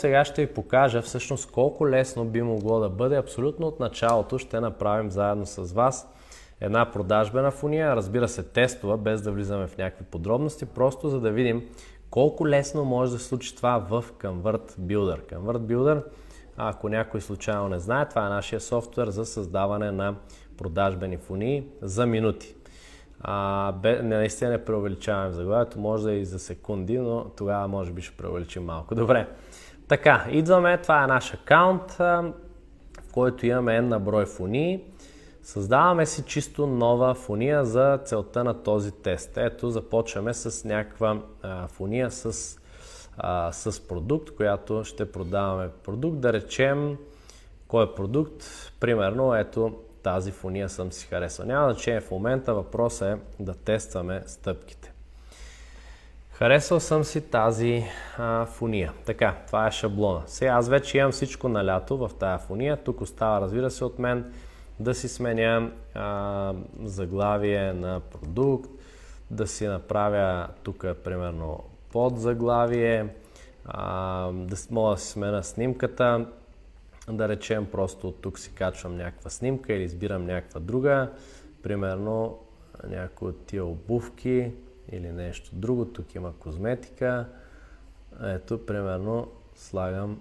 Сега ще ви покажа всъщност колко лесно би могло да бъде. Абсолютно от началото ще направим заедно с вас една продажбена фуния, разбира се тестова, без да влизаме в някакви подробности, просто за да видим колко лесно може да случи това в Convert Builder. Convert Builder, ако някой случайно не знае, това е нашия софтуер за създаване на продажбени фунии за минути. А, бе, наистина не преувеличаваме заглавието, може да е и за секунди, но тогава може би ще преувеличим малко. Добре. Така, идваме, това е наш акаунт, в който имаме една брой фунии. Създаваме си чисто нова фуния за целта на този тест. Ето, започваме с някаква а, фуния с, а, с продукт, която ще продаваме продукт. Да речем, кой е продукт? Примерно, ето тази фуния съм си харесал. Няма значение в момента, въпросът е да тестваме стъпките. Харесал съм си тази а, фуния. Така, това е шаблона. Сега аз вече имам всичко на лято в тази фуния. Тук остава, разбира се, от мен да си сменя а, заглавие на продукт, да си направя тук, примерно, под заглавие, а, да мога да си сменя снимката, да речем просто от тук си качвам някаква снимка или избирам някаква друга, примерно някои от тия обувки, или нещо друго. Тук има козметика. Ето, примерно, слагам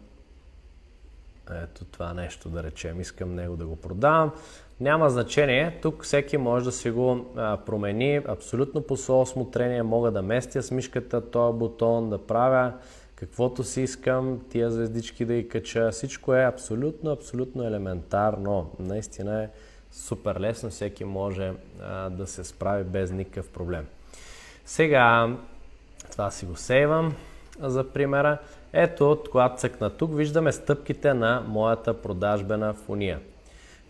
ето това нещо, да речем. Искам него да го продавам. Няма значение. Тук всеки може да си го а, промени. Абсолютно по свое осмотрение мога да местя с мишката този бутон, да правя каквото си искам, тия звездички да ги кача. Всичко е абсолютно, абсолютно елементарно. Наистина е супер лесно. Всеки може а, да се справи без никакъв проблем. Сега, това си го сейвам за примера. Ето, когато цъкна тук, виждаме стъпките на моята продажбена фуния.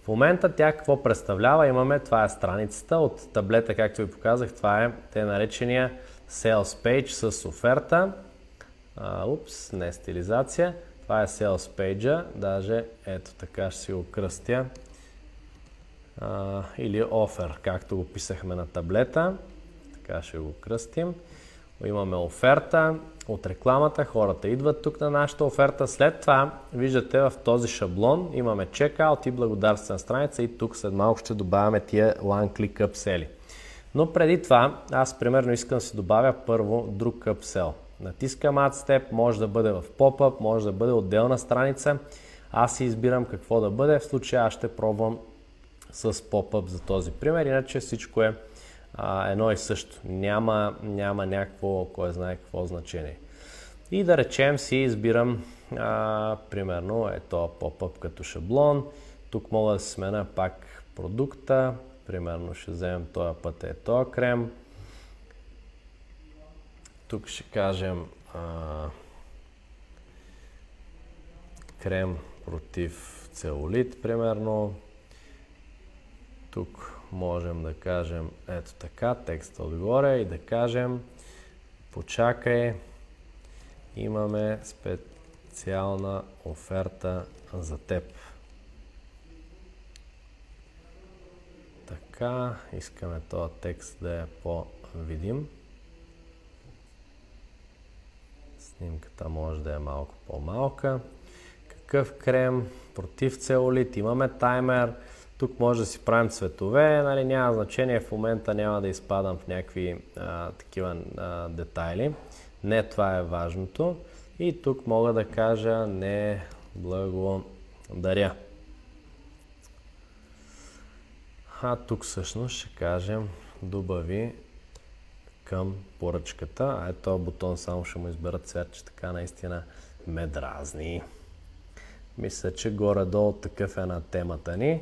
В момента тя какво представлява? Имаме, това е страницата от таблета, както ви показах, това е те наречения Sales Page с оферта. А, упс, не стилизация. Това е Sales Page, даже ето така ще си го кръстя. А, или Offer, както го писахме на таблета. Така ще го кръстим. Имаме оферта от рекламата, хората идват тук на нашата оферта. След това, виждате в този шаблон, имаме чекаут и благодарствена страница и тук след малко ще добавяме тия one click upsell. Но преди това, аз примерно искам да си добавя първо друг upsell. Натискам Add Step, може да бъде в pop-up, може да бъде отделна страница. Аз си избирам какво да бъде. В случая аз ще пробвам с pop-up за този пример, иначе всичко е а, едно и също. Няма, няма някакво, кой знае какво значение. И да речем си избирам а, примерно е то поп-ъп като шаблон. Тук мога да смена пак продукта. Примерно ще вземем този път е този крем. Тук ще кажем а, крем против целулит, примерно. Тук можем да кажем ето така, текста отгоре и да кажем почакай, имаме специална оферта за теб. Така, искаме този текст да е по-видим. Снимката може да е малко по-малка. Какъв крем против целулит? Имаме таймер. Тук може да си правим цветове, нали, няма значение, в момента няма да изпадам в някакви а, такива а, детайли. Не това е важното. И тук мога да кажа не благодаря. А тук всъщност ще кажем добави към поръчката. А ето бутон само ще му избера цвят, че така наистина ме дразни. Мисля, че горе-долу такъв е на темата ни.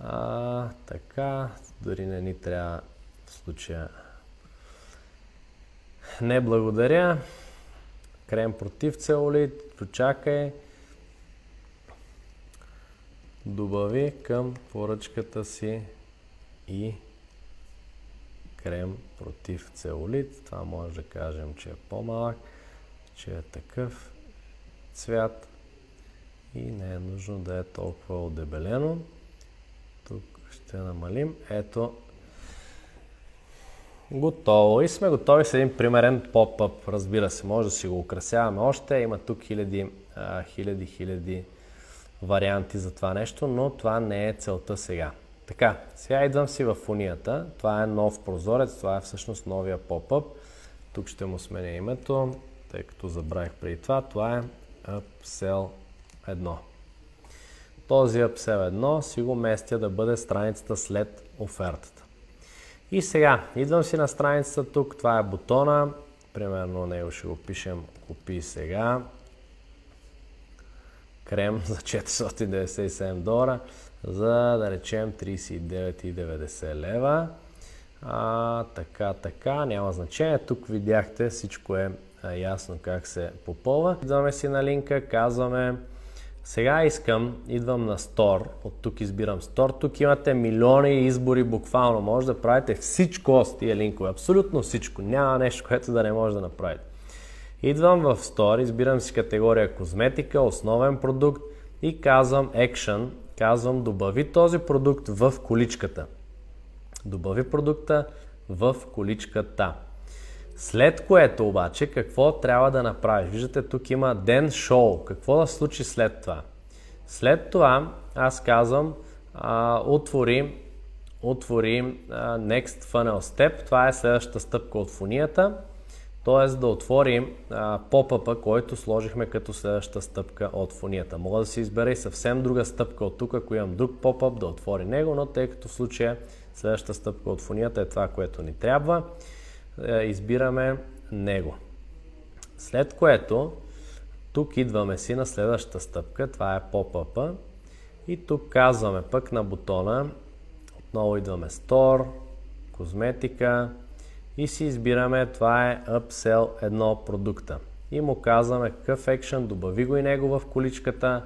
А, така, дори не ни трябва в случая. Не благодаря. Крем против целулит. Почакай. Добави към поръчката си и крем против целулит. Това може да кажем, че е по-малък, че е такъв цвят и не е нужно да е толкова одебелено. Ще намалим. Ето. Готово. И сме готови с един примерен поп-ъп. Разбира се, може да си го украсяваме още. Има тук хиляди а, хиляди, варианти за това нещо, но това не е целта сега. Така, сега идвам си в фунията. Това е нов прозорец, това е всъщност новия поп-ъп. Тук ще му сменя името, тъй като забравих преди това. Това е Upsell 1. Този Upsell 1 си го местя да бъде страницата след офертата. И сега, идвам си на страницата тук, това е бутона, примерно него ще го пишем купи сега, крем за 497 долара за да речем 39,90 лева. А, така, така, няма значение. Тук видяхте, всичко е ясно как се попълва. Идваме си на линка, казваме сега искам, идвам на стор, от тук избирам стор, тук имате милиони избори буквално, може да правите всичко с тия линкове, абсолютно всичко, няма нещо, което да не може да направите. Идвам в стор, избирам си категория козметика, основен продукт и казвам Action, казвам добави този продукт в количката. Добави продукта в количката. След което обаче, какво трябва да направиш? Виждате, тук има ден шоу. Какво да случи след това? След това аз казвам а, отвори, отвори а, Next Funnel Step. Това е следващата стъпка от фунията т.е. да отворим поп-ъпа, който сложихме като следваща стъпка от фунията. Мога да се избера и съвсем друга стъпка от тук, ако имам друг поп-ъп, да отвори него, но тъй като в случая следващата стъпка от фунията е това, което ни трябва, избираме него. След което тук идваме си на следващата стъпка, това е поп-ъпа и тук казваме пък на бутона, отново идваме Store, козметика, и си избираме, това е Upsell 1 продукта. И му казваме какъв екшен, добави го и него в количката,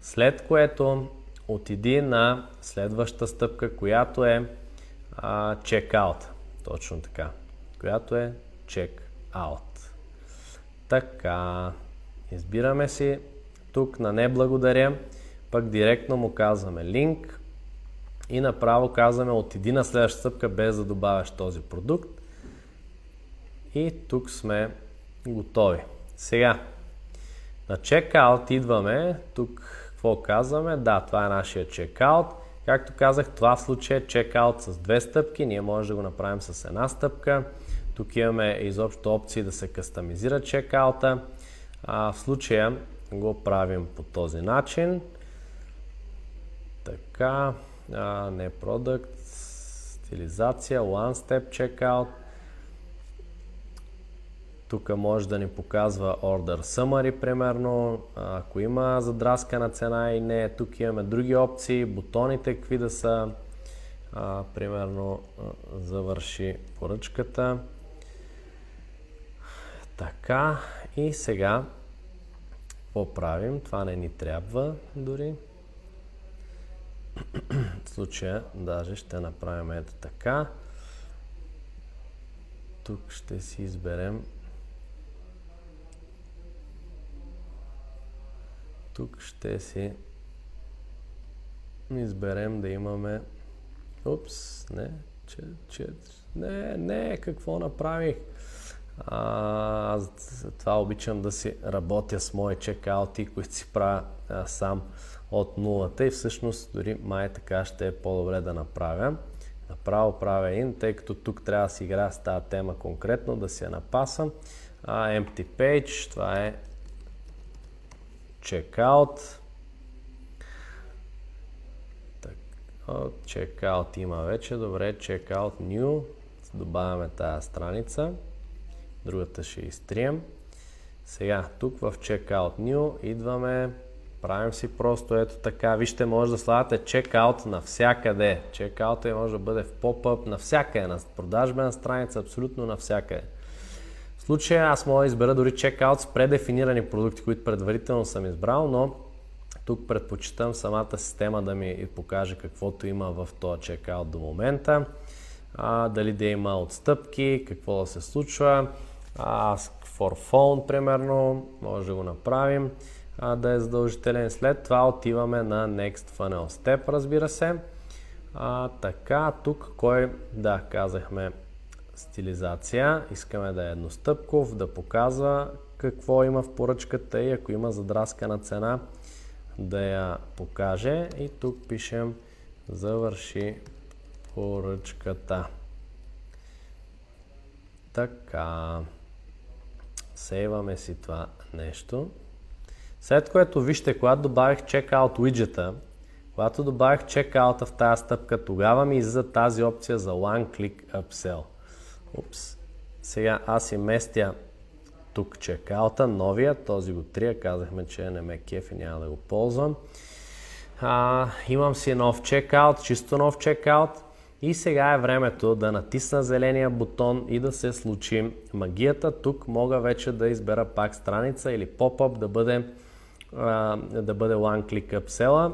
след което отиди на следващата стъпка, която е а, Checkout. Точно така. Която е Checkout. Така. Избираме си тук на не благодаря, пък директно му казваме линк и направо казваме отиди на следващата стъпка без да добавяш този продукт и тук сме готови. Сега, на чекаут идваме. Тук какво казваме? Да, това е нашия чекаут. Както казах, това в случая е чекаут с две стъпки. Ние може да го направим с една стъпка. Тук имаме изобщо опции да се кастомизира чекаута. А, в случая го правим по този начин. Така, а, не продукт, стилизация, one step checkout. Тук може да ни показва Order Summary, примерно, ако има задраскана цена и не. Тук имаме други опции, бутоните какви да са, а, примерно завърши поръчката. Така, и сега поправим, това не ни трябва дори. В случая даже ще направим ето така. Тук ще си изберем Тук ще си изберем да имаме... Упс, не, че, не, не, какво направих? А, аз това обичам да си работя с мои чекаути, които си правя а, сам от нулата и всъщност дори май така ще е по-добре да направя. Направо правя ин, тъй като тук трябва да си играя с тази тема конкретно, да си я напасам. А, empty page, това е checkout. Checkout има вече, добре, checkout new. Добавяме тази страница. Другата ще изтрием. Сега, тук в checkout new идваме, правим си просто ето така. Вижте, може да слагате checkout навсякъде. Е може да бъде в поп-ъп навсякъде, на продажбена страница, абсолютно навсякъде. Случая аз мога да избера дори чекаут с предефинирани продукти, които предварително съм избрал, но тук предпочитам самата система да ми покаже каквото има в този чекаут до момента. А, дали да има отстъпки, какво да се случва. Ask for phone, примерно, може да го направим а, да е задължителен. След това отиваме на Next Funnel Step, разбира се. А, така, тук кой, да, казахме стилизация. Искаме да е едностъпков, да показва какво има в поръчката и ако има задраскана цена, да я покаже. И тук пишем завърши поръчката. Така. Сейваме си това нещо. След което вижте, когато добавих checkout widget когато добавих checkout в тази стъпка, тогава ми излиза тази опция за One Click Upsell. Упс. Сега аз си местя тук чекаута, новия, този го трия, казахме, че не ме кеф и няма да го ползвам. А, имам си нов чекаут, чисто нов чекаут и сега е времето да натисна зеления бутон и да се случи магията. Тук мога вече да избера пак страница или поп-ап да бъде, а, да бъде One Click Upsell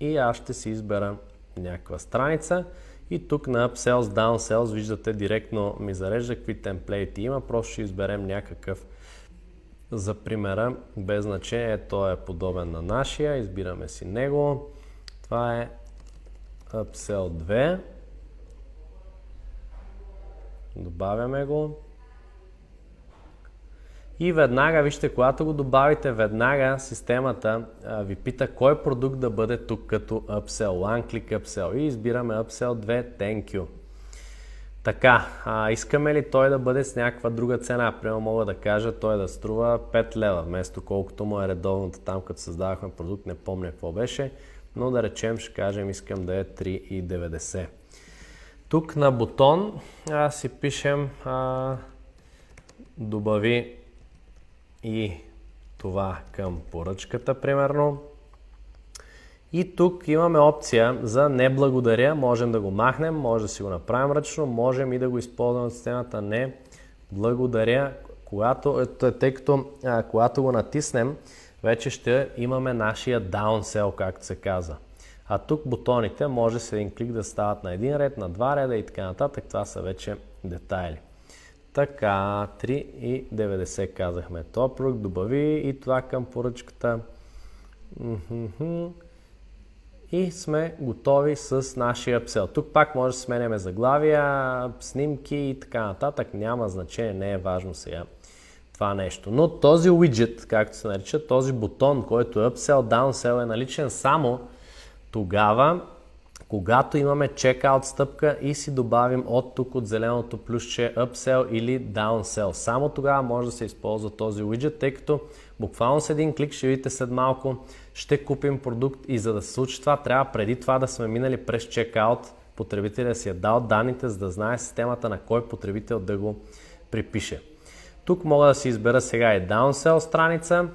и аз ще си избера някаква страница. И тук на Upsells, Downsells виждате директно ми зарежда какви темплейти има. Просто ще изберем някакъв за примера, без значение, той е подобен на нашия. Избираме си него. Това е Upsell 2. Добавяме го. И веднага, вижте, когато го добавите, веднага системата а, ви пита кой продукт да бъде тук като Upsell, One Click Upsell. И избираме Upsell 2, Thank you. Така, а, искаме ли той да бъде с някаква друга цена? Примерно мога да кажа той да струва 5 лева, вместо колкото му е редовното там, като създавахме продукт, не помня какво беше, но да речем, ще кажем, искам да е 3,90. Тук на бутон а, си пишем а, добави и това към поръчката, примерно. И тук имаме опция за не благодаря, можем да го махнем, може да си го направим ръчно, можем и да го използваме от системата не благодаря, когато, е, тъй като а, когато го натиснем, вече ще имаме нашия downsell, както се казва. А тук бутоните може с един клик да стават на един ред, на два реда и така нататък. Това са вече детайли. Така, 3,90 казахме. Това продукт добави и това към поръчката. И сме готови с нашия апсел. Тук пак може да сменяме заглавия, снимки и така нататък. Няма значение, не е важно сега това нещо. Но този widget, както се нарича, този бутон, който е upsell, downsell е наличен само тогава, когато имаме checkout стъпка и си добавим от тук от зеленото плюсче upsell или downsell. Само тогава може да се използва този widget, тъй като буквално с един клик ще видите след малко ще купим продукт и за да се случи това трябва преди това да сме минали през checkout, потребителя си е дал данните, за да знае системата на кой потребител да го припише. Тук мога да си избера сега и downsell страница,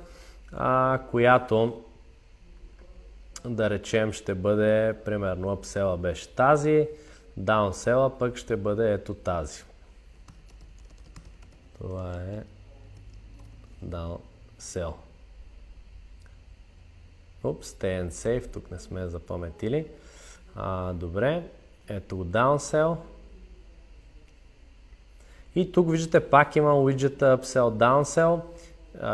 която да речем ще бъде, примерно upsell беше тази, downsell пък ще бъде ето тази. Това е downsell. Упс, stay and save, тук не сме запаметили. А, добре, ето го downsell. И тук виждате пак имам widget upsell, downsell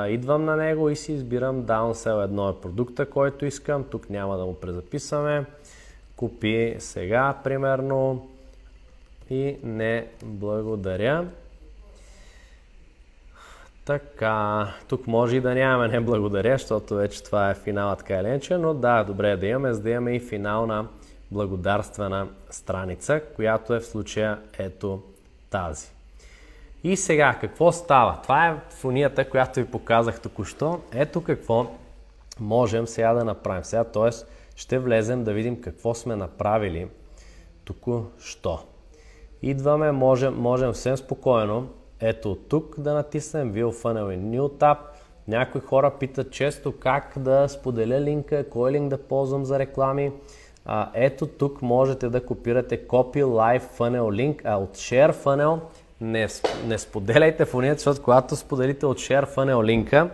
идвам на него и си избирам downsell едно е продукта, който искам. Тук няма да му презаписваме. Купи сега, примерно. И не благодаря. Така, тук може и да нямаме не благодаря, защото вече това е финалът така или но да, добре е да имаме, за да имаме и финална благодарствена страница, която е в случая ето тази. И сега, какво става? Това е фонията, която ви показах току-що. Ето какво можем сега да направим. Сега, т.е. ще влезем да видим какво сме направили току-що. Идваме, можем, можем съвсем спокойно, ето тук да натиснем View Funnel in New Tab. Някои хора питат често как да споделя линка, кой линк да ползвам за реклами. А, ето тук можете да копирате Copy Live Funnel Link, а от Share Funnel не, не споделяйте фонията, защото когато споделите от Share Funnel линка,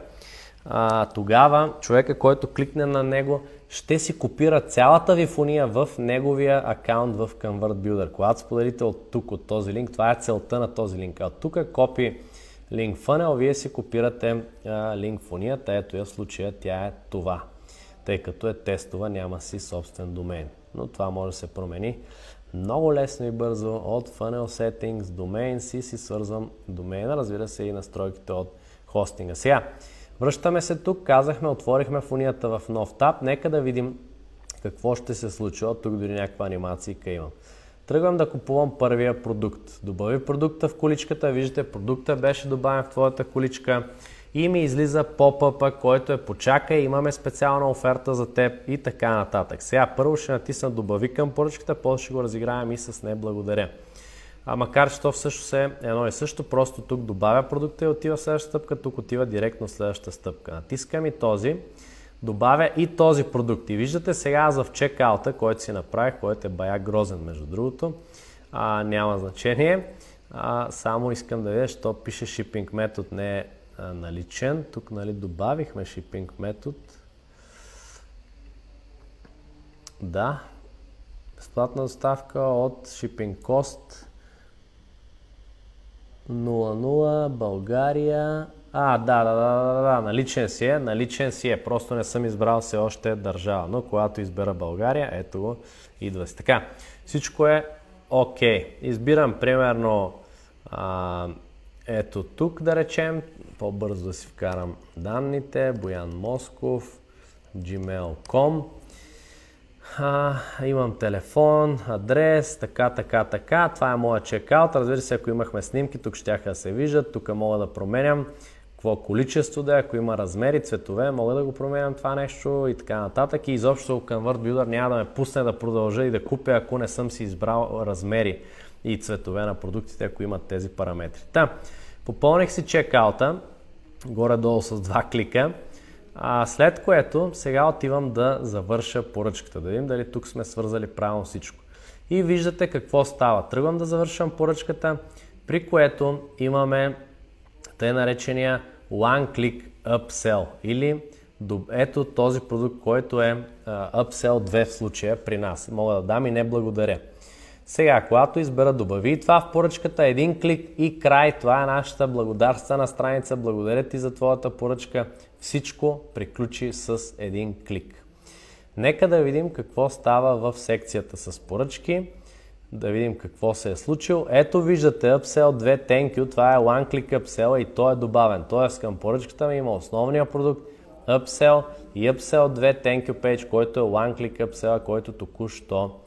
а, тогава човека, който кликне на него, ще си копира цялата ви фония в неговия акаунт в ConvertBuilder. Когато споделите от тук, от този линк, това е целта на този линк. А тук е копи линк funnel, вие си копирате а, линк фонията. Ето я в случая тя е това. Тъй като е тестова, няма си собствен домен. Но това може да се промени много лесно и бързо от Funnel Settings, Domain си си свързвам домейна, разбира се и настройките от хостинга. Сега, връщаме се тук, казахме, отворихме фунията в нов таб. Нека да видим какво ще се случи. От тук дори някаква анимация имам. Тръгвам да купувам първия продукт. Добави продукта в количката, виждате, продукта беше добавен в твоята количка и ми излиза поп който е почакай, имаме специална оферта за теб и така нататък. Сега първо ще натисна добави към поръчката, после ще го разиграем и с не благодаря. А макар че то всъщност е едно и също, просто тук добавя продукта и отива в следващата стъпка, тук отива директно в следващата стъпка. Натискам и този, добавя и този продукт. И виждате сега аз в чекаута, който си направих, който е бая грозен между другото, а, няма значение. А, само искам да видя, що пише shipping метод не е наличен. Тук нали, добавихме shipping метод. Да, безплатна доставка от shipping cost 00 България. А, да, да, да, да, да, наличен си е, наличен си е. Просто не съм избрал все още държава. Но когато избера България, ето го, идва си. Така, всичко е окей. Okay. Избирам примерно а, ето тук да речем, по-бързо да си вкарам данните, Боян Москов, gmail.com. А, имам телефон, адрес, така, така, така. Това е моя чекаут. Разбира се, ако имахме снимки, тук ще да се виждат. Тук мога да променям какво количество да е, ако има размери, цветове, мога да го променям това нещо и така нататък. И изобщо Convert Builder няма да ме пусне да продължа и да купя, ако не съм си избрал размери и цветове на продуктите, ако имат тези параметри. Та, попълних си чекаута, горе-долу с два клика. А, след което сега отивам да завърша поръчката, да видим дали тук сме свързали правилно всичко. И виждате какво става. Тръгвам да завършвам поръчката, при което имаме тъй наречения One Click Upsell или ето този продукт, който е Upsell 2 в случая при нас. Мога да дам и не благодаря. Сега, когато избера добави това в поръчката, един клик и край. Това е нашата благодарствена страница. Благодаря ти за твоята поръчка. Всичко приключи с един клик. Нека да видим какво става в секцията с поръчки. Да видим какво се е случило. Ето виждате Upsell 2 Thank you. Това е One Click Upsell и той е добавен. Тоест към поръчката ми има основния продукт, Upsell и Upsell 2 Thank you Page, който е One Click Upsell, който току-що